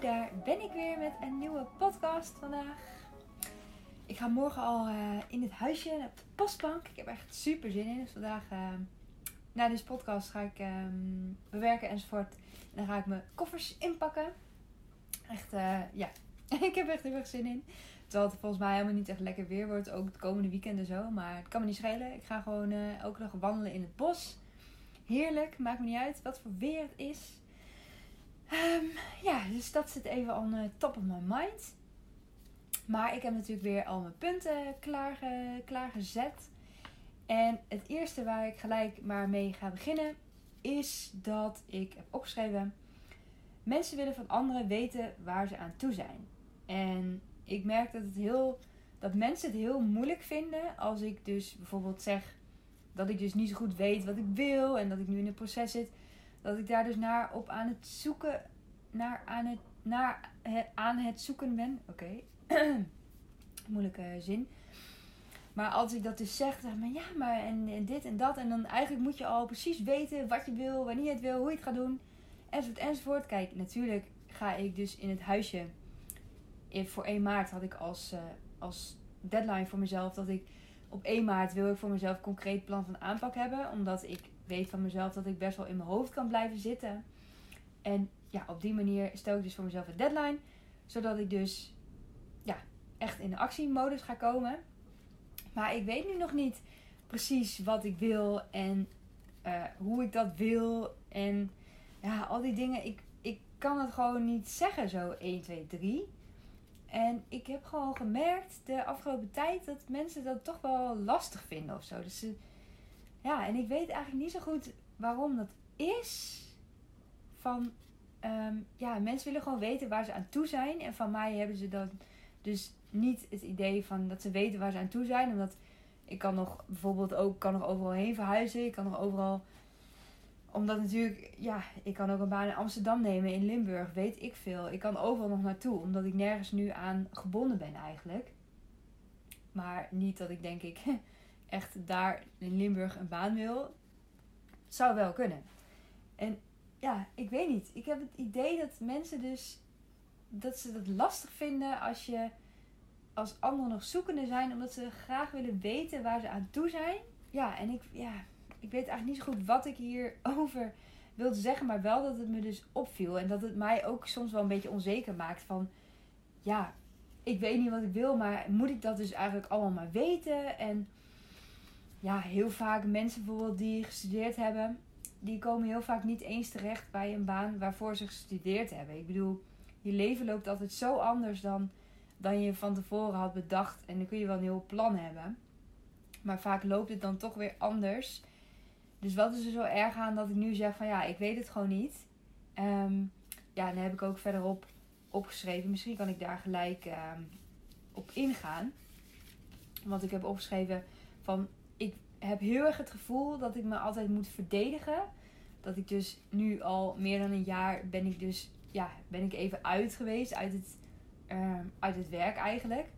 Daar ben ik weer met een nieuwe podcast vandaag. Ik ga morgen al uh, in het huisje op de postbank. Ik heb echt super zin in. Dus vandaag, uh, na deze podcast, ga ik um, bewerken enzovoort. En dan ga ik mijn koffers inpakken. Echt, uh, ja, ik heb echt heel erg zin in. Terwijl het volgens mij helemaal niet echt lekker weer wordt. Ook het komende weekend en zo. Maar het kan me niet schelen. Ik ga gewoon elke dag wandelen in het bos. Heerlijk, maakt me niet uit wat voor weer het is. Um, ja, dus dat zit even on top of my mind. Maar ik heb natuurlijk weer al mijn punten klaarge, klaargezet. En het eerste waar ik gelijk maar mee ga beginnen is dat ik heb opgeschreven: mensen willen van anderen weten waar ze aan toe zijn. En ik merk dat het heel dat mensen het heel moeilijk vinden als ik dus bijvoorbeeld zeg dat ik dus niet zo goed weet wat ik wil en dat ik nu in een proces zit dat ik daar dus naar op aan het zoeken, naar aan het, naar aan het zoeken ben. Oké, moeilijke zin. Maar als ik dat dus zeg, dan maar ja, maar en, dit en dat. En dan eigenlijk moet je al precies weten wat je wil, wanneer je het wil, hoe je het gaat doen. Enzovoort, enzovoort. Kijk, natuurlijk ga ik dus in het huisje. Voor 1 maart had ik als, uh, als deadline voor mezelf dat ik op 1 maart wil ik voor mezelf een concreet plan van aanpak hebben. Omdat ik weet van mezelf dat ik best wel in mijn hoofd kan blijven zitten. En ja, op die manier stel ik dus voor mezelf een deadline. Zodat ik dus ja, echt in de actiemodus ga komen. Maar ik weet nu nog niet precies wat ik wil en uh, hoe ik dat wil. En ja, al die dingen. Ik, ik kan het gewoon niet zeggen zo 1, 2, 3. En ik heb gewoon gemerkt de afgelopen tijd dat mensen dat toch wel lastig vinden of zo. Dus ze, ja, en ik weet eigenlijk niet zo goed waarom dat is. Van, um, ja, mensen willen gewoon weten waar ze aan toe zijn. En van mij hebben ze dan dus niet het idee van dat ze weten waar ze aan toe zijn. Omdat ik kan nog bijvoorbeeld ook kan nog overal heen verhuizen. Ik kan nog overal omdat natuurlijk, ja, ik kan ook een baan in Amsterdam nemen, in Limburg, weet ik veel. Ik kan overal nog naartoe, omdat ik nergens nu aan gebonden ben eigenlijk. Maar niet dat ik denk ik echt daar in Limburg een baan wil. Zou wel kunnen. En ja, ik weet niet. Ik heb het idee dat mensen dus dat ze het lastig vinden als je als anderen nog zoekende zijn, omdat ze graag willen weten waar ze aan toe zijn. Ja, en ik, ja, ik weet eigenlijk niet zo goed wat ik hierover wilde zeggen, maar wel dat het me dus opviel en dat het mij ook soms wel een beetje onzeker maakt van, ja, ik weet niet wat ik wil, maar moet ik dat dus eigenlijk allemaal maar weten? En ja, heel vaak mensen bijvoorbeeld die gestudeerd hebben, die komen heel vaak niet eens terecht bij een baan waarvoor ze gestudeerd hebben. Ik bedoel, je leven loopt altijd zo anders dan, dan je van tevoren had bedacht. En dan kun je wel een heel plan hebben. Maar vaak loopt het dan toch weer anders. Dus wat is er zo erg aan dat ik nu zeg van ja, ik weet het gewoon niet. Um, ja, dan heb ik ook verderop opgeschreven. Misschien kan ik daar gelijk um, op ingaan. Want ik heb opgeschreven van heb heel erg het gevoel dat ik me altijd moet verdedigen. Dat ik dus nu al meer dan een jaar ben ik dus ja, ben ik even uit geweest uit het, uh, uit het werk eigenlijk.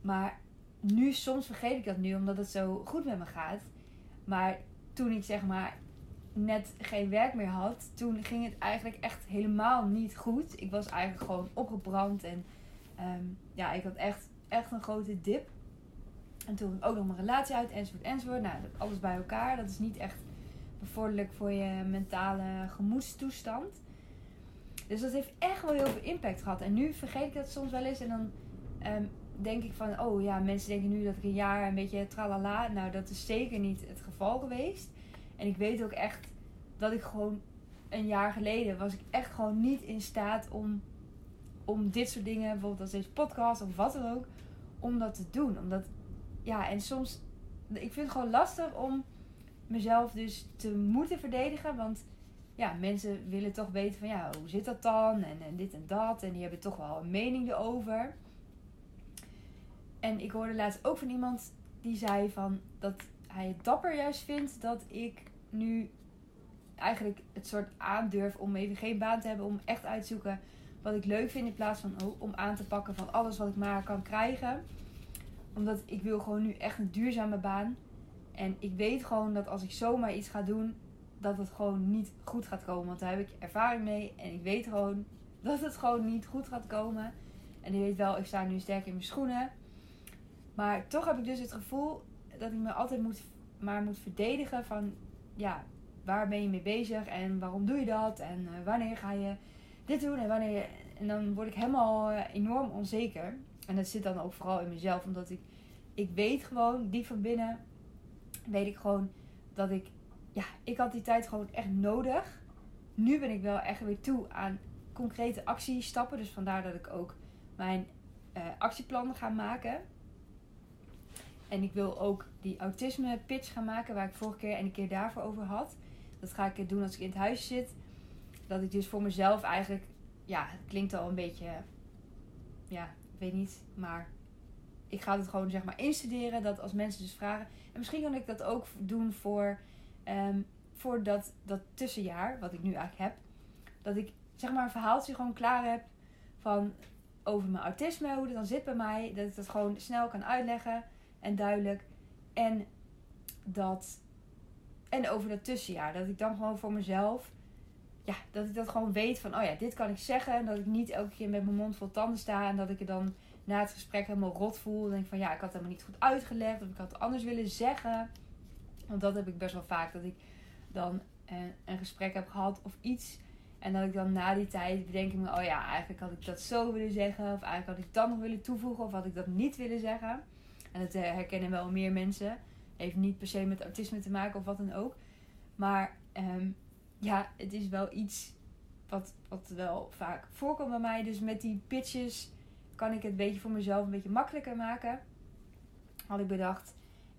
Maar nu soms vergeet ik dat nu omdat het zo goed met me gaat. Maar toen ik zeg maar net geen werk meer had, toen ging het eigenlijk echt helemaal niet goed. Ik was eigenlijk gewoon opgebrand en um, ja, ik had echt, echt een grote dip. En toen ook nog mijn relatie uit, enzovoort, enzovoort. Nou, alles bij elkaar. Dat is niet echt bevorderlijk voor je mentale gemoedstoestand. Dus dat heeft echt wel heel veel impact gehad. En nu vergeet ik dat soms wel eens. En dan um, denk ik van, oh ja, mensen denken nu dat ik een jaar een beetje tralala. Nou, dat is zeker niet het geval geweest. En ik weet ook echt dat ik gewoon een jaar geleden was ik echt gewoon niet in staat om, om dit soort dingen, bijvoorbeeld als deze podcast of wat dan ook, om dat te doen. Omdat ja, en soms, ik vind het gewoon lastig om mezelf dus te moeten verdedigen. Want ja, mensen willen toch weten van ja, hoe zit dat dan? En, dit en dat. En die hebben toch wel een mening erover. En ik hoorde laatst ook van iemand die zei van dat hij het dapper juist vindt dat ik nu eigenlijk het soort aandurf om even geen baan te hebben. Om echt uit te zoeken wat ik leuk vind in plaats van oh, om aan te pakken van alles wat ik maar kan krijgen omdat ik wil gewoon nu echt een duurzame baan. En ik weet gewoon dat als ik zomaar iets ga doen, dat het gewoon niet goed gaat komen. Want daar heb ik ervaring mee. En ik weet gewoon dat het gewoon niet goed gaat komen. En die weet wel, ik sta nu sterk in mijn schoenen. Maar toch heb ik dus het gevoel dat ik me altijd moet, maar moet verdedigen van, ja, waar ben je mee bezig en waarom doe je dat en eh, wanneer ga je dit doen en wanneer. En dan word ik helemaal eh, enorm onzeker. En dat zit dan ook vooral in mezelf, omdat ik, ik weet gewoon, diep van binnen, weet ik gewoon dat ik, ja, ik had die tijd gewoon echt nodig. Nu ben ik wel echt weer toe aan concrete actiestappen. Dus vandaar dat ik ook mijn uh, actieplannen ga maken. En ik wil ook die autisme pitch gaan maken, waar ik vorige keer en een keer daarvoor over had. Dat ga ik doen als ik in het huis zit. Dat ik dus voor mezelf eigenlijk, ja, het klinkt al een beetje, ja, weet niet, maar ik ga het gewoon zeg maar instuderen. Dat als mensen dus vragen. En misschien kan ik dat ook doen voor, um, voor dat, dat tussenjaar, wat ik nu eigenlijk heb. Dat ik zeg maar een verhaaltje gewoon klaar heb van over mijn autisme, hoe het dan zit bij mij. Dat ik dat gewoon snel kan uitleggen en duidelijk. En dat. En over dat tussenjaar. Dat ik dan gewoon voor mezelf. Ja, dat ik dat gewoon weet van, oh ja, dit kan ik zeggen. En dat ik niet elke keer met mijn mond vol tanden sta. En dat ik er dan na het gesprek helemaal rot voel. Dan denk van, ja, ik had helemaal niet goed uitgelegd. Of ik had het anders willen zeggen. Want dat heb ik best wel vaak. Dat ik dan een, eh, een gesprek heb gehad of iets. En dat ik dan na die tijd bedenk ik me, oh ja, eigenlijk had ik dat zo willen zeggen. Of eigenlijk had ik dat nog willen toevoegen. Of had ik dat niet willen zeggen. En dat eh, herkennen wel meer mensen. Heeft niet per se met autisme te maken of wat dan ook. Maar ehm, ja, het is wel iets wat, wat wel vaak voorkomt bij mij. Dus met die pitches kan ik het een beetje voor mezelf een beetje makkelijker maken. Had ik bedacht.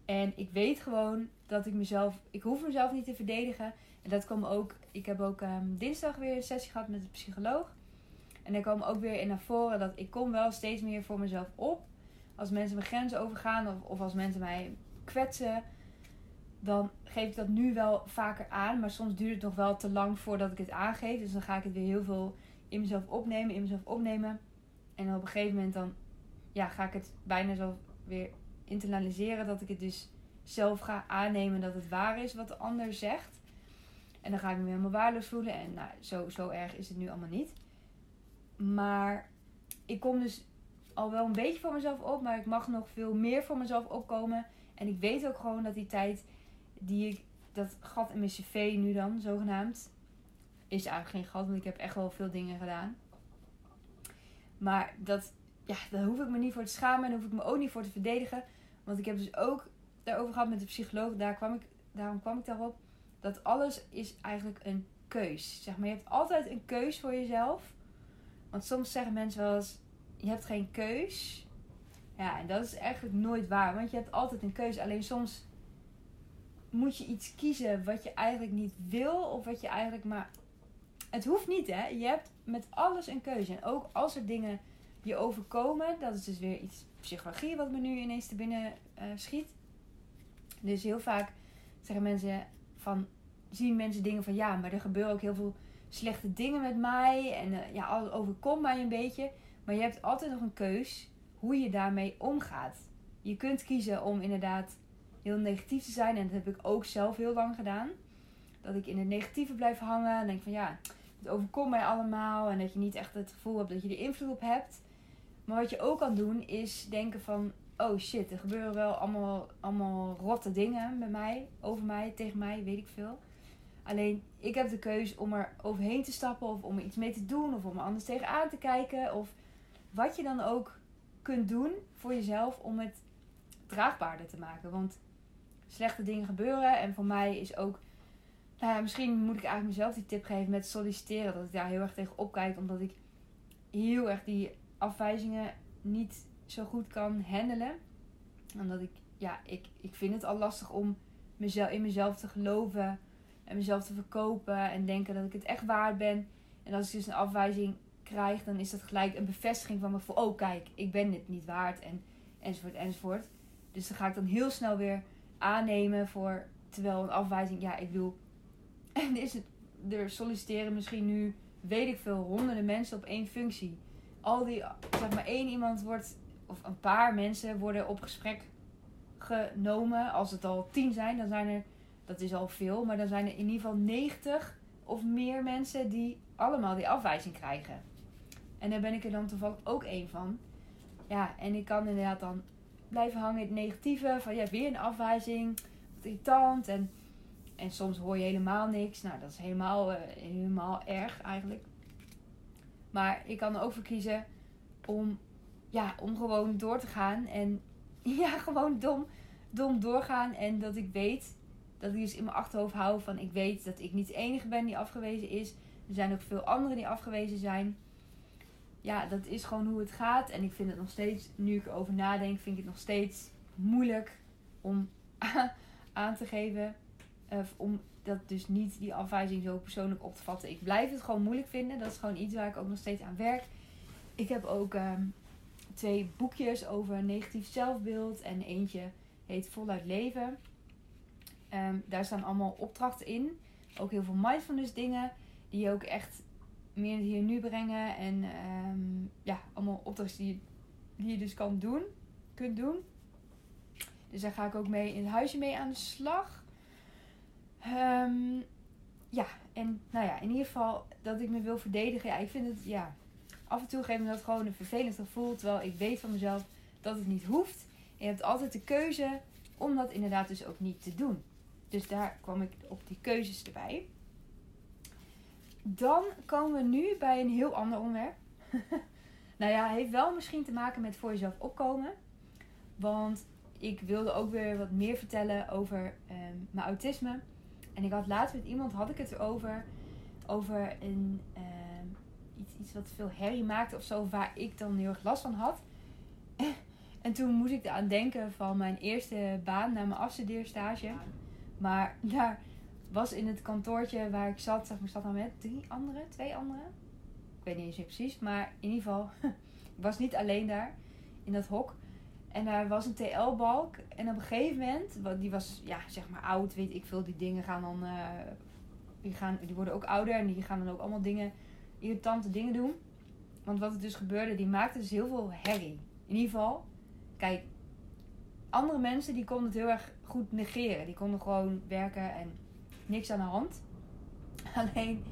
En ik weet gewoon dat ik mezelf, ik hoef mezelf niet te verdedigen. En dat kwam ook, ik heb ook um, dinsdag weer een sessie gehad met een psycholoog. En daar kwam ook weer in naar voren dat ik kom wel steeds meer voor mezelf op als mensen mijn grenzen overgaan of, of als mensen mij kwetsen, dan geef ik dat nu wel vaker aan. Maar soms duurt het nog wel te lang voordat ik het aangeef. Dus dan ga ik het weer heel veel in mezelf opnemen, in mezelf opnemen. En op een gegeven moment dan ja, ga ik het bijna zo weer internaliseren. Dat ik het dus zelf ga aannemen dat het waar is wat de ander zegt. En dan ga ik me helemaal waardeloos voelen. En nou, zo, zo erg is het nu allemaal niet. Maar ik kom dus al wel een beetje voor mezelf op, maar ik mag nog veel meer voor mezelf opkomen. En ik weet ook gewoon dat die tijd die ik, dat gat in mijn cv nu dan, zogenaamd, is eigenlijk geen gat, want ik heb echt wel veel dingen gedaan. Maar dat, ja, daar hoef ik me niet voor te schamen en hoef ik me ook niet voor te verdedigen. Want ik heb dus ook daarover gehad met de psycholoog, daar kwam ik, daarom kwam ik daarop, dat alles is eigenlijk een keus. Zeg maar, je hebt altijd een keus voor jezelf. Want soms zeggen mensen wel eens, je hebt geen keus. Ja, en dat is eigenlijk nooit waar. Want je hebt altijd een keuze. Alleen soms moet je iets kiezen wat je eigenlijk niet wil. Of wat je eigenlijk maar. Het hoeft niet, hè? Je hebt met alles een keuze. En ook als er dingen je overkomen. Dat is dus weer iets psychologie wat me nu ineens te binnen uh, schiet. Dus heel vaak zeggen mensen van. Zien mensen dingen van ja, maar er gebeuren ook heel veel slechte dingen met mij. En uh, ja, alles overkomt mij een beetje. Maar je hebt altijd nog een keus hoe je daarmee omgaat. Je kunt kiezen om inderdaad heel negatief te zijn. En dat heb ik ook zelf heel lang gedaan. Dat ik in het negatieve blijf hangen. En denk van ja, het overkomt mij allemaal. En dat je niet echt het gevoel hebt dat je er invloed op hebt. Maar wat je ook kan doen is denken van... Oh shit, er gebeuren wel allemaal, allemaal rotte dingen bij mij. Over mij, tegen mij, weet ik veel. Alleen ik heb de keus om er overheen te stappen. Of om er iets mee te doen. Of om er anders tegenaan te kijken. Of wat je dan ook kunt doen voor jezelf om het draagbaarder te maken. Want slechte dingen gebeuren. En voor mij is ook. Nou ja, misschien moet ik eigenlijk mezelf die tip geven met solliciteren. Dat ik daar heel erg tegen opkijk. Omdat ik heel erg die afwijzingen niet zo goed kan handelen. Omdat ik, ja, ik, ik vind het al lastig om mezelf, in mezelf te geloven. En mezelf te verkopen. En denken dat ik het echt waard ben. En als ik dus een afwijzing krijg, dan is dat gelijk een bevestiging van me voor, oh kijk, ik ben dit niet waard en enzovoort enzovoort. Dus dan ga ik dan heel snel weer aannemen voor, terwijl een afwijzing, ja, ik wil, en is het, er solliciteren misschien nu, weet ik veel, honderden mensen op één functie. Al die, zeg maar één iemand wordt, of een paar mensen worden op gesprek genomen. Als het al tien zijn, dan zijn er, dat is al veel, maar dan zijn er in ieder geval 90 of meer mensen die allemaal die afwijzing krijgen. En daar ben ik er dan toevallig ook één van. Ja, en ik kan inderdaad dan blijven hangen in het negatieve. Van ja, weer een afwijzing. Wat irritant. En, en soms hoor je helemaal niks. Nou, dat is helemaal, uh, helemaal erg eigenlijk. Maar ik kan ook voor kiezen om, ja, om gewoon door te gaan. En ja, gewoon dom, dom doorgaan. En dat ik weet, dat ik dus in mijn achterhoofd hou van... Ik weet dat ik niet de enige ben die afgewezen is. Er zijn ook veel anderen die afgewezen zijn. Ja, dat is gewoon hoe het gaat. En ik vind het nog steeds, nu ik erover nadenk, vind ik het nog steeds moeilijk om aan te geven. Of om dat dus niet die afwijzing zo persoonlijk op te vatten. Ik blijf het gewoon moeilijk vinden. Dat is gewoon iets waar ik ook nog steeds aan werk. Ik heb ook ehm, twee boekjes over negatief zelfbeeld. En eentje heet Voluit Leven. Um, daar staan allemaal opdrachten in. Ook heel veel mindfulness dingen. Die je ook echt meer hier nu brengen. En um, ja, allemaal opdrachten die, je dus kan doen. Kunt doen. Dus daar ga ik ook mee in het huisje mee aan de slag. Um, ja, en nou ja, in ieder geval dat ik me wil verdedigen. Ja, ik vind het, ja, af en toe geeft me dat gewoon een vervelend gevoel. Terwijl ik weet van mezelf dat het niet hoeft. Je hebt altijd de keuze om dat inderdaad dus ook niet te doen. Dus daar kwam ik op die keuzes erbij. Dan komen we nu bij een heel ander onderwerp. nou ja, heeft wel misschien te maken met voor jezelf opkomen. Want ik wilde ook weer wat meer vertellen over um, mijn autisme. En ik had laatst met iemand, had ik het erover, over een, uh, iets, iets wat veel herrie maakte of zo, waar ik dan heel erg last van had. en toen moest ik eraan denken van mijn eerste baan na mijn afstudeerstage. Maar daar was in het kantoortje waar ik zat, zeg maar, zat dan met drie anderen, twee anderen. Ik weet niet eens precies, maar in ieder geval, ik was niet alleen daar in dat hok. En daar was een TL-balk. En op een gegeven moment, die was ja, zeg maar oud, weet ik veel. Die dingen gaan dan, uh, die, gaan, die worden ook ouder. En die gaan dan ook allemaal dingen, irritante dingen doen. Want wat er dus gebeurde, die maakte dus heel veel herrie. In ieder geval, kijk, andere mensen die konden het heel erg goed negeren. Die konden gewoon werken en niks aan de hand. Alleen,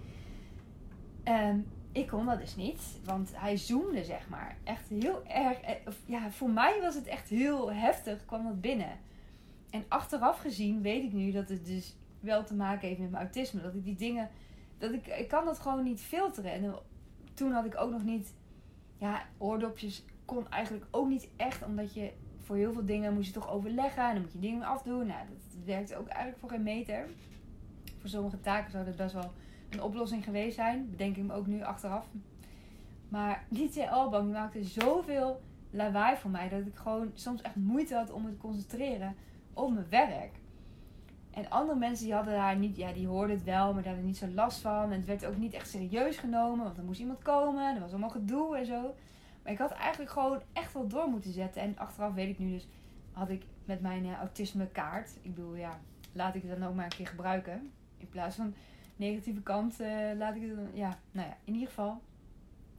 um, ik kon dat dus niet. Want hij zoomde, zeg maar. Echt heel erg. Eh, ja, voor mij was het echt heel heftig, kwam dat binnen. En achteraf gezien weet ik nu dat het dus wel te maken heeft met mijn autisme. Dat ik die dingen. Dat ik, ik kan dat gewoon niet filteren. En toen had ik ook nog niet. Ja, oordopjes kon eigenlijk ook niet echt. Omdat je voor heel veel dingen moest je toch overleggen. En dan moet je dingen afdoen. Nou, dat werkte ook eigenlijk voor geen meter. Voor sommige taken zou dat best wel een oplossing geweest zijn. Bedenk ik me ook nu achteraf. Maar die TL-bank maakte zoveel lawaai voor mij dat ik gewoon soms echt moeite had om me te concentreren op mijn werk. En andere mensen die hadden daar niet, ja, die hoorden het wel, maar daar hadden niet zo last van. En het werd ook niet echt serieus genomen, want er moest iemand komen. En er was allemaal gedoe en zo. Maar ik had eigenlijk gewoon echt wel door moeten zetten. En achteraf weet ik nu dus, had ik met mijn uh, autisme kaart. Ik bedoel, ja, laat ik het dan ook maar een keer gebruiken. In plaats van negatieve kant uh, laat ik het dan. Ja, nou ja, in ieder geval.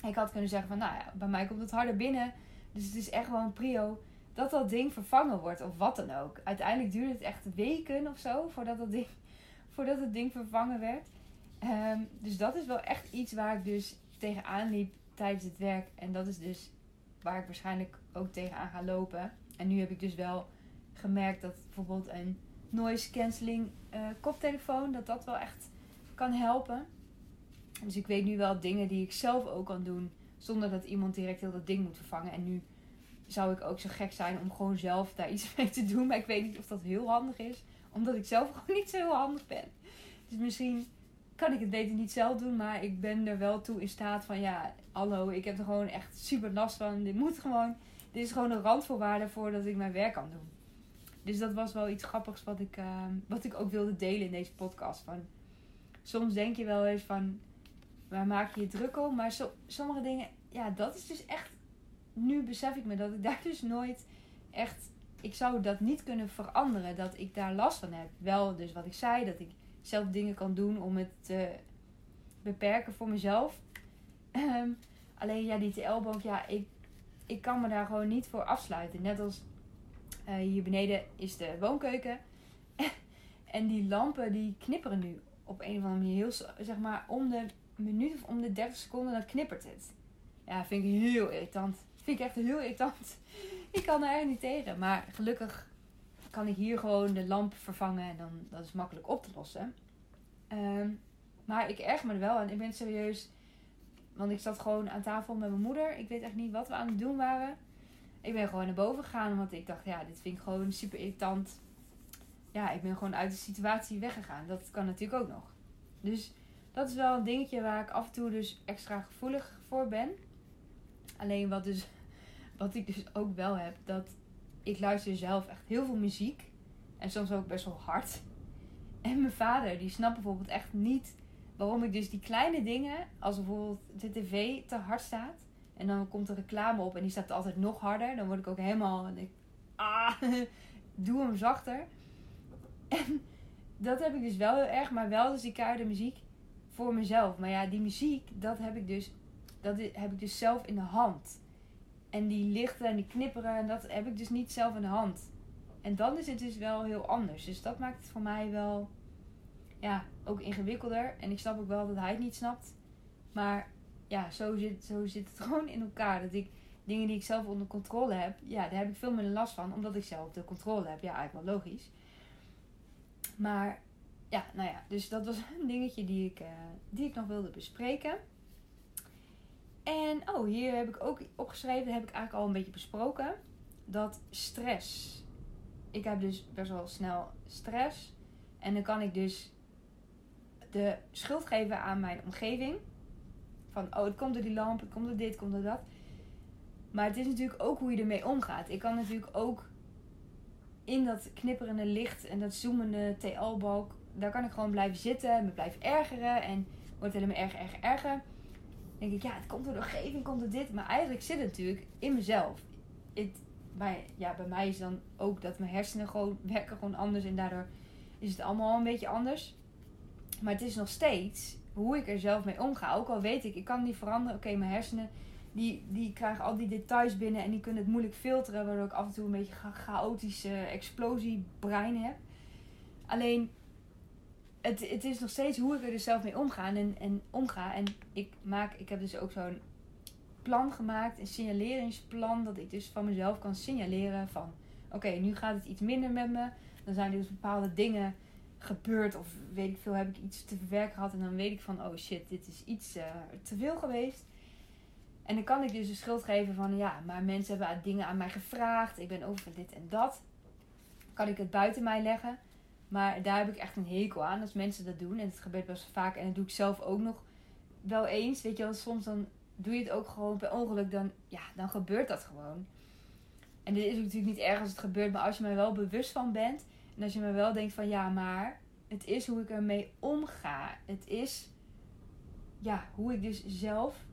Ik had kunnen zeggen van, nou ja, bij mij komt het harder binnen. Dus het is echt gewoon prio dat dat ding vervangen wordt. Of wat dan ook. Uiteindelijk duurde het echt weken of zo voordat dat ding, voordat het ding vervangen werd. Um, dus dat is wel echt iets waar ik dus tegenaan liep tijdens het werk. En dat is dus waar ik waarschijnlijk ook tegenaan ga lopen. En nu heb ik dus wel gemerkt dat bijvoorbeeld een noise cancelling uh, koptelefoon, dat dat wel echt kan helpen. Dus ik weet nu wel dingen die ik zelf ook kan doen. Zonder dat iemand direct heel dat ding moet vervangen. En nu zou ik ook zo gek zijn om gewoon zelf daar iets mee te doen. Maar ik weet niet of dat heel handig is. Omdat ik zelf gewoon niet zo heel handig ben. Dus misschien kan ik het beter niet zelf doen. Maar ik ben er wel toe in staat van ja, hallo, ik heb er gewoon echt super last van. Dit moet gewoon. Dit is gewoon een randvoorwaarde voordat ik mijn werk kan doen. Dus dat was wel iets grappigs wat ik, uh, wat ik ook wilde delen in deze podcast. Van, soms denk je wel eens van, waar maak je je druk om? Maar so, sommige dingen, ja, dat is dus echt. Nu besef ik me dat ik daar dus nooit echt. Ik zou dat niet kunnen veranderen, dat ik daar last van heb. Wel, dus wat ik zei, dat ik zelf dingen kan doen om het te beperken voor mezelf. Um, alleen ja, die TL-bank, ja, ik, ik kan me daar gewoon niet voor afsluiten. Net als uh, hier beneden is de woonkeuken. en die lampen die knipperen nu op een of andere manier heel, zeg maar, om de minuut of om de 30 seconden, dan knippert het. Ja, vind ik heel irritant. Vind ik echt heel irritant. Ik kan er echt niet tegen. Maar gelukkig kan ik hier gewoon de lamp vervangen en dan dat is makkelijk op te lossen. Ehm, maar ik erg me er wel aan. Ik ben serieus. Want ik zat gewoon aan tafel met mijn moeder. Ik weet echt niet wat we aan het doen waren. Ik ben gewoon naar boven gegaan. Want ik dacht, ja, dit vind ik gewoon super irritant. Ja, ik ben gewoon uit de situatie weggegaan. Dat kan natuurlijk ook nog. Dus dat is wel een dingetje waar ik af en toe dus extra gevoelig voor ben. Alleen wat, dus, wat ik dus ook wel heb, dat ik luister zelf echt heel veel muziek. En soms ook best wel hard. En mijn vader, die snapt bijvoorbeeld echt niet waarom ik dus die kleine dingen, als bijvoorbeeld de tv te hard staat. En dan komt er reclame op en die staat altijd nog harder. Dan word ik ook helemaal, en ik, ah, doe hem zachter. En dat heb ik dus wel heel erg, maar wel dus die keiharde muziek voor mezelf. Maar ja, die muziek, dat heb ik dus, dat heb ik dus zelf in de hand. En die lichten en die knipperen, en dat heb ik dus niet zelf in de hand. En dan is het dus wel heel anders. Dus dat maakt het voor mij wel, ja, ook ingewikkelder. En ik snap ook wel dat hij het niet snapt. Maar ja, zo zit, zo zit het gewoon in elkaar. Dat ik dingen die ik zelf onder controle heb, ja, daar heb ik veel minder last van. Omdat ik zelf de controle heb. Ja, eigenlijk wel logisch. Maar ja, nou ja, dus dat was een dingetje die ik, uh, die ik nog wilde bespreken. En oh, hier heb ik ook opgeschreven, heb ik eigenlijk al een beetje besproken. Dat stress. Ik heb dus best wel snel stress. En dan kan ik dus de schuld geven aan mijn omgeving. Van, oh, het komt door die lamp, het komt door dit, het komt door dat. Maar het is natuurlijk ook hoe je ermee omgaat. Ik kan natuurlijk ook in dat knipperende licht en dat zoemende TL-balk, daar kan ik gewoon blijven zitten, me blijven ergeren en wordt maar erger, erger, erger denk ik, ja, het komt door de omgeving, komt door dit. Maar eigenlijk zit het natuurlijk in mezelf. Bij, ja, bij mij is dan ook dat mijn hersenen gewoon werken gewoon anders. En daardoor is het allemaal een beetje anders. Maar het is nog steeds hoe ik er zelf mee omga. Ook al weet ik, ik kan niet veranderen. Oké, mijn hersenen die, die krijgen al die details binnen en die kunnen het moeilijk filteren. Waardoor ik af en toe een beetje chaotische explosiebrein heb. Alleen het, het is nog steeds hoe ik er dus zelf mee omga en, en omga. En ik maak, ik heb dus ook zo'n plan gemaakt, een signaleringsplan, dat ik dus van mezelf kan signaleren van oké, nu gaat het iets minder met me. Dan zijn er dus bepaalde dingen gebeurd of weet ik veel, heb ik iets te verwerken gehad en dan weet ik van oh shit, dit is iets uh, te veel geweest. En dan kan ik dus de schuld geven van ja, maar mensen hebben dingen aan mij gevraagd, ik ben over dit en dat. Kan ik het buiten mij leggen? Maar daar heb ik echt een hekel aan als mensen dat doen. En het gebeurt best vaak. En dat doe ik zelf ook nog wel eens. Weet je wel, soms dan doe je het ook gewoon per ongeluk. Dan, ja, dan gebeurt dat gewoon. En dit is natuurlijk niet erg als het gebeurt. Maar als je me wel bewust van bent. En als je me wel denkt van ja, maar het is hoe ik ermee omga. Het is ja, hoe ik dus zelf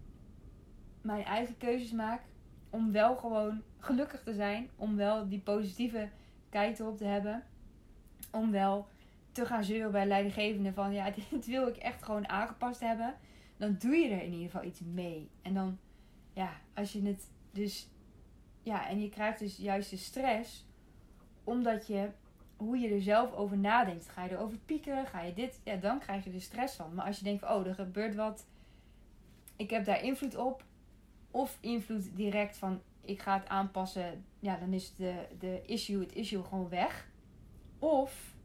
mijn eigen keuzes maak. Om wel gewoon gelukkig te zijn. Om wel die positieve kijk erop te hebben om wel te gaan zeuren bij leidinggevende van ja, dit wil ik echt gewoon aangepast hebben. Dan doe je er in ieder geval iets mee. En dan, ja, als je het dus, ja, en je krijgt dus juist de stress omdat je, hoe je er zelf over nadenkt. Ga je erover piekeren, ga je dit, ja, dan krijg je er stress van. Maar als je denkt, oh, er gebeurt wat, ik heb daar invloed op. Of invloed direct van, ik ga het aanpassen. Ja, dan is de, de issue, het issue gewoon weg. Of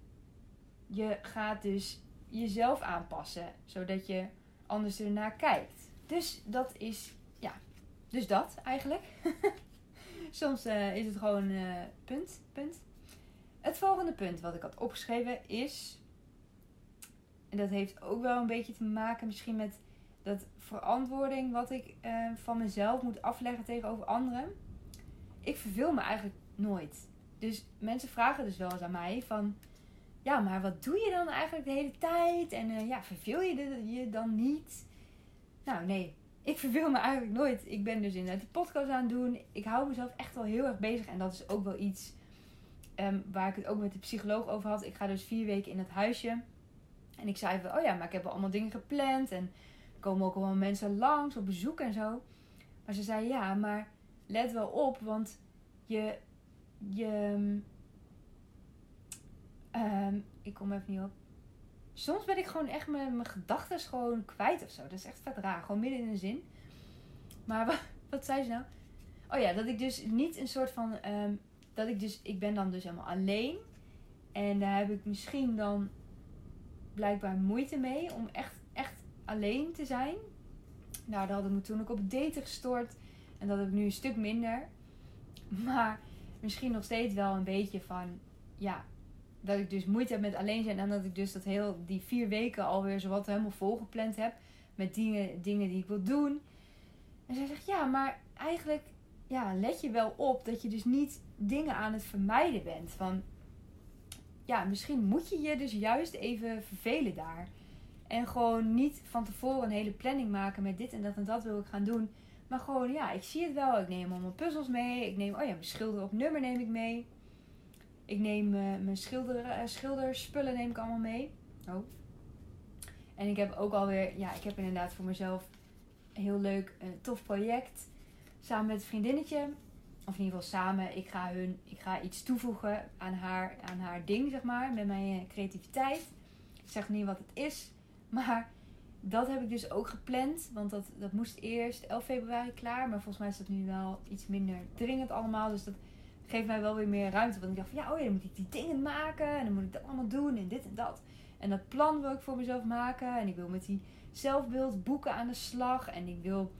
je gaat dus jezelf aanpassen, zodat je anders ernaar kijkt. Dus dat is, ja, dus dat eigenlijk. Soms uh, is het gewoon uh, punt, punt. Het volgende punt wat ik had opgeschreven is, en dat heeft ook wel een beetje te maken misschien met dat verantwoording wat ik uh, van mezelf moet afleggen tegenover anderen. Ik verveel me eigenlijk nooit. Dus mensen vragen dus wel eens aan mij van... Ja, maar wat doe je dan eigenlijk de hele tijd? En uh, ja, verveel je je dan niet? Nou, nee. Ik verveel me eigenlijk nooit. Ik ben dus inderdaad die podcast aan het doen. Ik hou mezelf echt wel heel erg bezig. En dat is ook wel iets um, waar ik het ook met de psycholoog over had. Ik ga dus vier weken in het huisje. En ik zei van, oh ja, maar ik heb allemaal dingen gepland. En er komen ook wel mensen langs op bezoek en zo. Maar ze zei, ja, maar let wel op. Want je je. Um, ik kom even niet op. Soms ben ik gewoon echt mijn, mijn gedachten gewoon kwijt of zo. Dat is echt vet raar. Gewoon midden in een zin. Maar wat, wat zei ze nou? Oh ja, dat ik dus niet een soort van. ehm, dat ik dus. Ik ben dan dus helemaal alleen. En daar heb ik misschien dan blijkbaar moeite mee om echt, echt alleen te zijn. Nou, dat had ik me toen ook op daten gestort. En dat heb ik nu een stuk minder. Maar misschien nog steeds wel een beetje van. Ja, dat ik dus moeite heb met alleen zijn. En dat ik dus dat heel die vier weken alweer zowat helemaal volgepland heb. Met dingen, dingen die ik wil doen. En zij zegt, ja, maar eigenlijk ja, let je wel op dat je dus niet dingen aan het vermijden bent. Van, ja, misschien moet je je dus juist even vervelen daar. En gewoon niet van tevoren een hele planning maken met dit en dat en dat wil ik gaan doen. Maar gewoon, ja, ik zie het wel. Ik neem al mijn puzzels mee. Ik neem, oh ja, mijn schilder op nummer neem ik mee. Ik neem eh, mijn schilder, eh, schilderspullen neem ik allemaal mee. Oh. En ik heb ook alweer, ja, ik heb inderdaad voor mezelf een heel leuk, eh, tof project. Samen met een vriendinnetje. Of in ieder geval samen. Ik ga, hun, ik ga iets toevoegen aan haar, aan haar ding, zeg maar. Met mijn eh, creativiteit. Ik zeg niet wat het is. Maar dat heb ik dus ook gepland. Want dat, dat moest eerst 11 februari klaar. Maar volgens mij is dat nu wel iets minder dringend allemaal. Dus dat geeft mij wel weer meer ruimte. Want ik dacht van ja, oh ja, dan moet ik die dingen maken. En dan moet ik dat allemaal doen. En dit en dat. En dat plan wil ik voor mezelf maken. En ik wil met die zelfbeeldboeken aan de slag. En ik wil...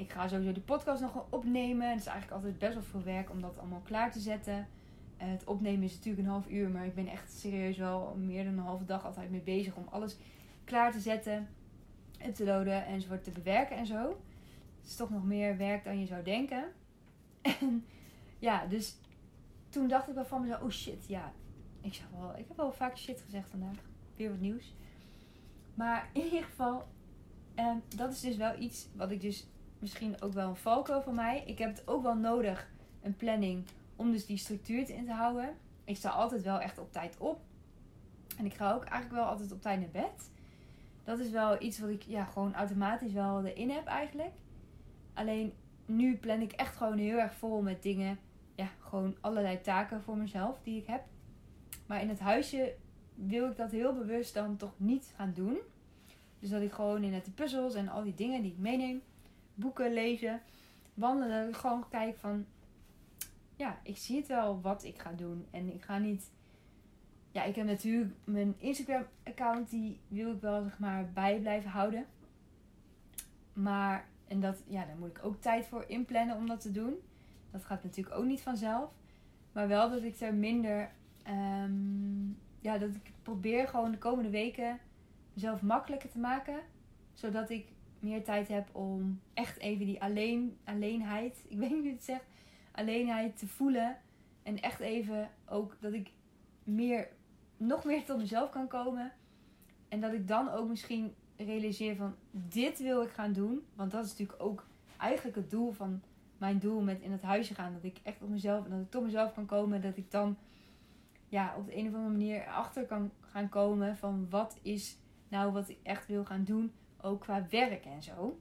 Ik ga sowieso die podcast nog opnemen. Het is eigenlijk altijd best wel veel werk om dat allemaal klaar te zetten. Eh, het opnemen is natuurlijk een half uur. Maar ik ben echt serieus wel meer dan een halve dag altijd mee bezig. Om alles klaar te zetten. En te loaden enzovoort te bewerken en zo. Het is toch nog meer werk dan je zou denken. En ja, dus toen dacht ik wel van mezelf, oh shit, ja. Ik, zeg wel, ik heb wel vaak shit gezegd vandaag. Weer wat nieuws. Maar in ieder geval, eh, dat is dus wel iets wat ik dus misschien ook wel een valkuil van mij. Ik heb het ook wel nodig, een planning, om dus die structuur in te houden. Ik sta altijd wel echt op tijd op. En ik ga ook eigenlijk wel altijd op tijd naar bed. Dat is wel iets wat ik ja, gewoon automatisch wel erin heb eigenlijk. Alleen nu plan ik echt gewoon heel erg vol met dingen. Ja, gewoon allerlei taken voor mezelf die ik heb. Maar in het huisje wil ik dat heel bewust dan toch niet gaan doen. Dus dat ik gewoon in de puzzels en al die dingen die ik meeneem, boeken lezen, wandelen, gewoon kijk van, ja, ik zie het wel wat ik ga doen. En ik ga niet, ja, ik heb natuurlijk mijn Instagram account, die wil ik wel zeg maar bij blijven houden. Maar, en dat, ja, daar moet ik ook tijd voor inplannen om dat te doen. Dat gaat natuurlijk ook niet vanzelf. Maar wel dat ik er minder ehm, ja, dat ik probeer gewoon de komende weken mezelf makkelijker te maken. Zodat ik meer tijd heb om echt even die alleen, alleenheid, ik weet niet hoe het zegt, alleenheid te voelen. En echt even ook dat ik meer, nog meer tot mezelf kan komen. En dat ik dan ook misschien realiseer van dit wil ik gaan doen. Want dat is natuurlijk ook eigenlijk het doel van mijn doel met in het huisje gaan. Dat ik echt op mezelf, dat ik tot mezelf kan komen. Dat ik dan ja, op de een of andere manier achter kan gaan komen van wat is nou wat ik echt wil gaan doen, ook qua werk en zo.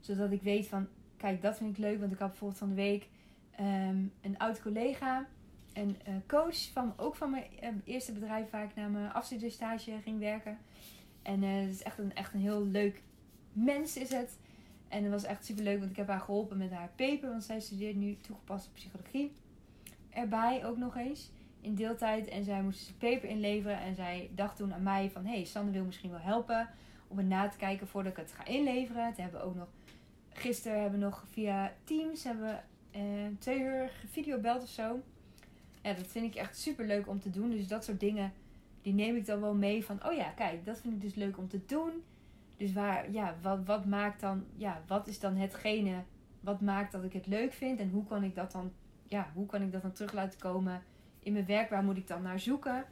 Zodat ik weet van, kijk, dat vind ik leuk, want ik had bijvoorbeeld van de week ehm, een oud collega, een uh, coach van ook van mijn uh, eerste bedrijf waar ik naar mijn afstudeerstage ging werken. En uh, het is echt een, echt een heel leuk mens is het. En het was echt super leuk, want ik heb haar geholpen met haar paper, want zij studeert nu toegepaste psychologie. Erbij ook nog eens in deeltijd. En zij moest zijn paper inleveren. En zij dacht toen aan mij van... Hé, hey, Sander wil misschien wel helpen om het na te kijken voordat ik het ga inleveren. Toen hebben we ook nog... Gisteren hebben we nog via Teams hebben eh, twee uur videobeld of zo. Ja, dat vind ik echt super leuk om te doen. Dus dat soort dingen, die neem ik dan wel mee van... Oh ja, kijk, dat vind ik dus leuk om te doen. Dus waar, ja, wat, wat maakt dan... Ja, wat is dan hetgene... Wat maakt dat ik het leuk vind? En hoe kan ik dat dan... Ja, hoe kan ik dat dan terug laten komen in mijn werk, waar moet ik dan naar zoeken?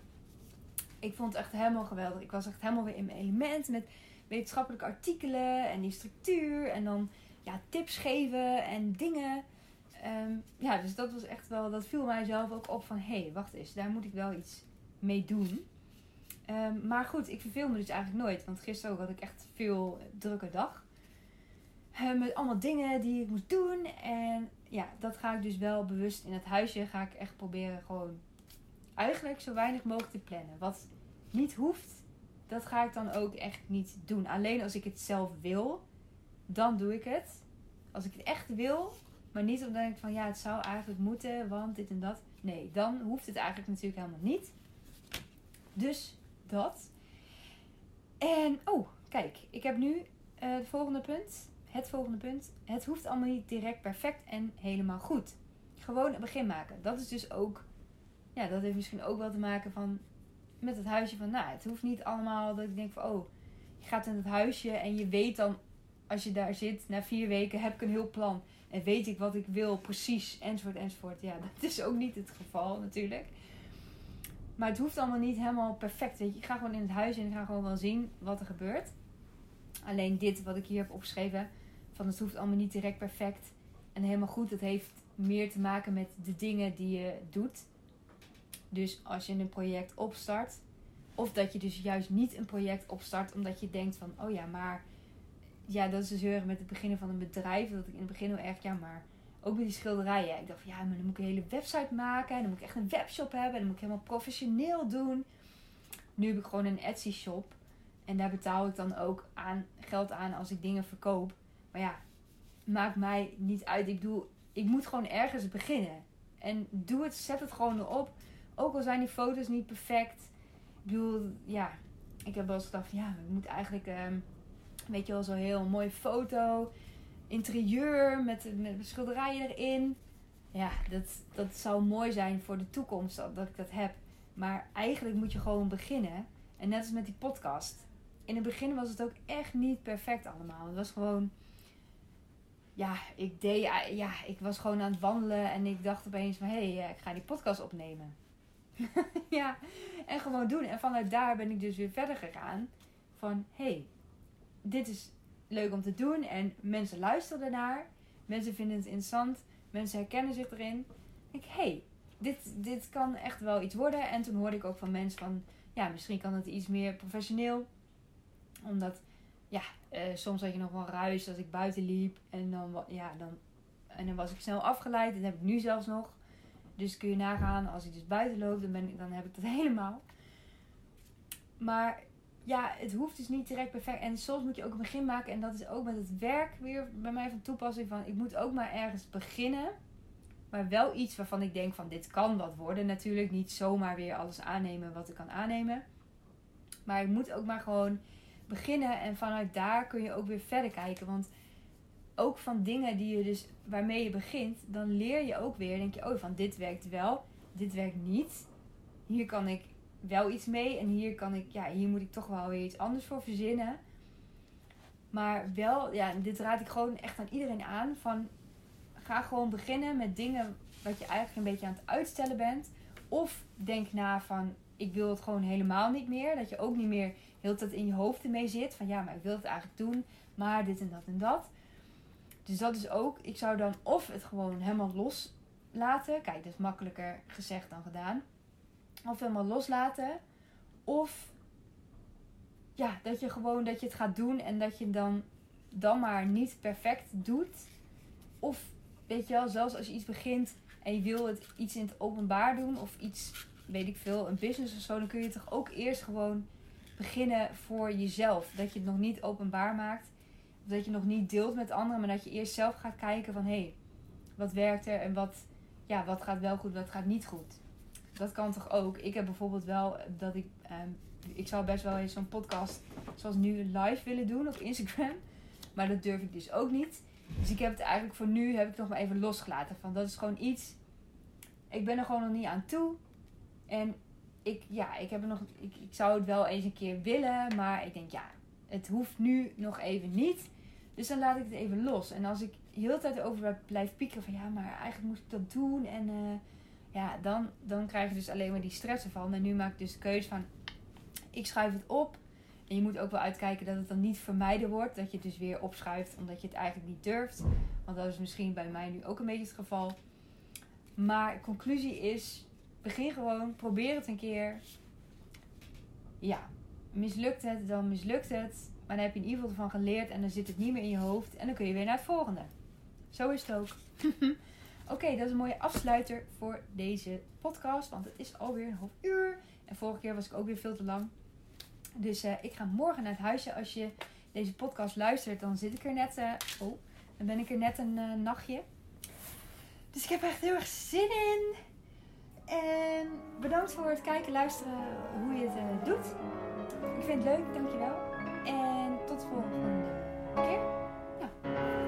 Ik vond het echt helemaal geweldig. Ik was echt helemaal weer in mijn element met wetenschappelijke artikelen en die structuur. En dan ja, tips geven en dingen. Ehm, ja, dus dat was echt wel, dat viel mijzelf ook op van, hé, hey, wacht eens, daar moet ik wel iets mee doen. Um, maar goed, ik verveel me dus eigenlijk nooit. Want gisteren ook had ik echt veel drukke dag. Uh, met allemaal dingen die ik moest doen. En ja, dat ga ik dus wel bewust in het huisje. Ga ik echt proberen gewoon eigenlijk zo weinig mogelijk te plannen. Wat niet hoeft, dat ga ik dan ook echt niet doen. Alleen als ik het zelf wil, dan doe ik het. Als ik het echt wil, maar niet omdat ik van ja, het zou eigenlijk moeten, want dit en dat. Nee, dan hoeft het eigenlijk natuurlijk helemaal niet. Dus dat. En, oh, kijk, ik heb nu het volgende punt. Het volgende punt. Het hoeft allemaal niet direct perfect en helemaal goed. Gewoon een begin maken. Dat is dus ook, ja, dat heeft misschien ook wel te maken van met het huisje van, nou, het hoeft niet allemaal dat ik denk van, oh, je gaat in het huisje en je weet dan, als je daar zit, na vier weken heb ik een heel plan en weet ik wat ik wil precies, enzovoort, enzovoort. Ja, dat is ook niet het geval natuurlijk. Maar het hoeft allemaal niet helemaal perfect. Weet je, ik ga gewoon in het huis en ik ga gewoon wel zien wat er gebeurt. Alleen dit wat ik hier heb opgeschreven, van het hoeft allemaal niet direct perfect en helemaal goed. Het heeft meer te maken met de dingen die je doet. Dus als je een project opstart, of dat je dus juist niet een project opstart omdat je denkt van, oh ja, maar ja, dat is dus heel met het beginnen van een bedrijf. Dat ik in het begin heel erg, ja, maar ook met die schilderijen. Ik dacht van, ja, maar dan moet ik een hele website maken. En dan moet ik echt een webshop hebben. En dan moet ik helemaal professioneel doen. Nu heb ik gewoon een Etsy shop. En daar betaal ik dan ook aan, geld aan als ik dingen verkoop. Maar ja, maakt mij niet uit. Ik, doe, ik moet gewoon ergens beginnen. En doe het, zet het gewoon erop. Ook al zijn die foto's niet perfect. Ik bedoel, ja, ik heb wel eens gedacht, ja, ik moet eigenlijk, um, weet je wel, zo'n heel mooie foto. Interieur met, met schilderijen erin. Ja, dat, dat zou mooi zijn voor de toekomst dat, dat ik dat heb. Maar eigenlijk moet je gewoon beginnen. En net als met die podcast. In het begin was het ook echt niet perfect allemaal. Het was gewoon ja, ik deed, ja, ik was gewoon aan het wandelen en ik dacht opeens van, hé, hey, ik ga die podcast opnemen. ja, en gewoon doen. En vanuit daar ben ik dus weer verder gegaan. Van, hé, hey, dit is leuk om te doen. En mensen luisteren ernaar. Mensen vinden het interessant. Mensen herkennen zich erin. Ik, hé, hey, dit, dit kan echt wel iets worden. En toen hoorde ik ook van mensen van, ja, misschien kan het iets meer professioneel. Omdat, ja, uh, soms had je nog wel ruis als ik buiten liep. En dan, ja, dan, en dan was ik snel afgeleid. Dat heb ik nu zelfs nog. Dus kun je nagaan, als ik dus buiten loop, dan, ben ik, dan heb ik dat helemaal. Maar ja, het hoeft dus niet direct perfect. En soms moet je ook een begin maken. En dat is ook met het werk weer bij mij van toepassing. Van, ik moet ook maar ergens beginnen. Maar wel iets waarvan ik denk van dit kan wat worden. Natuurlijk niet zomaar weer alles aannemen wat ik kan aannemen. Maar ik moet ook maar gewoon beginnen. En vanuit daar kun je ook weer verder kijken. Want ook van dingen die je dus, waarmee je begint, dan leer je ook weer. Denk je, oh, van dit werkt wel, dit werkt niet. Hier kan ik wel iets mee. En hier kan ik, ja, hier moet ik toch wel weer iets anders voor verzinnen. Maar wel, ja, dit raad ik gewoon echt aan iedereen aan. Van ga gewoon beginnen met dingen wat je eigenlijk een beetje aan het uitstellen bent. Of denk na van ik wil het gewoon helemaal niet meer. Dat je ook niet meer heel tijd in je hoofd ermee zit. Van ja, maar ik wil het eigenlijk doen. Maar dit en dat en dat. Dus dat is ook, ik zou dan of het gewoon helemaal loslaten. Kijk, dat is makkelijker gezegd dan gedaan. Of helemaal loslaten. Of ja, dat je gewoon dat je het gaat doen en dat je dan, dan maar niet perfect doet. Of weet je wel, zelfs als je iets begint en je wil het iets in het openbaar doen of iets, weet ik veel, een business of zo, dan kun je toch ook eerst gewoon beginnen voor jezelf. Dat je het nog niet openbaar maakt. Dat je nog niet deelt met anderen, maar dat je eerst zelf gaat kijken van hé, hey, wat werkt er en wat, ja, wat gaat wel goed, wat gaat niet goed. Dat kan toch ook. Ik heb bijvoorbeeld wel dat ik, um, ik zou best wel eens zo'n podcast zoals nu live willen doen op Instagram. Maar dat durf ik dus ook niet. Dus ik heb het eigenlijk voor nu heb ik nog maar even losgelaten. Van dat is gewoon iets. Ik ben er gewoon nog niet aan toe. En ik, ja, ik, heb nog, ik, ik zou het wel eens een keer willen, maar ik denk ja, het hoeft nu nog even niet. Dus dan laat ik het even los. En als ik heel tijd over blijf piekeren van ja, maar eigenlijk moet ik dat doen. En uh, ja, dan, dan krijg je dus alleen maar die stress ervan. En nu maak ik dus de keuze van ik schuif het op. En je moet ook wel uitkijken dat het dan niet vermijden wordt. Dat je het dus weer opschuift omdat je het eigenlijk niet durft. Want dat is misschien bij mij nu ook een beetje het geval. Maar conclusie is, Begin gewoon, probeer het een keer. Ja, mislukt het, dan mislukt het. Maar dan heb je in ieder geval ervan geleerd en dan zit het niet meer in je hoofd. En dan kun je weer naar het volgende. Zo is het ook. Oké, dat is een mooie afsluiter voor deze podcast. Want het is alweer een half uur. En vorige keer was ik ook weer veel te lang. Dus uh, ik ga morgen naar het huisje. Als je deze podcast luistert, dan zit ik er net. Uh, oh, Dan ben ik er net een eh, nachtje. Dus ik heb er echt heel erg zin in. En bedankt voor het kijken, luisteren hoe je het eh, doet. Ik vind het leuk, dankjewel. En tot volgende keer. Ja.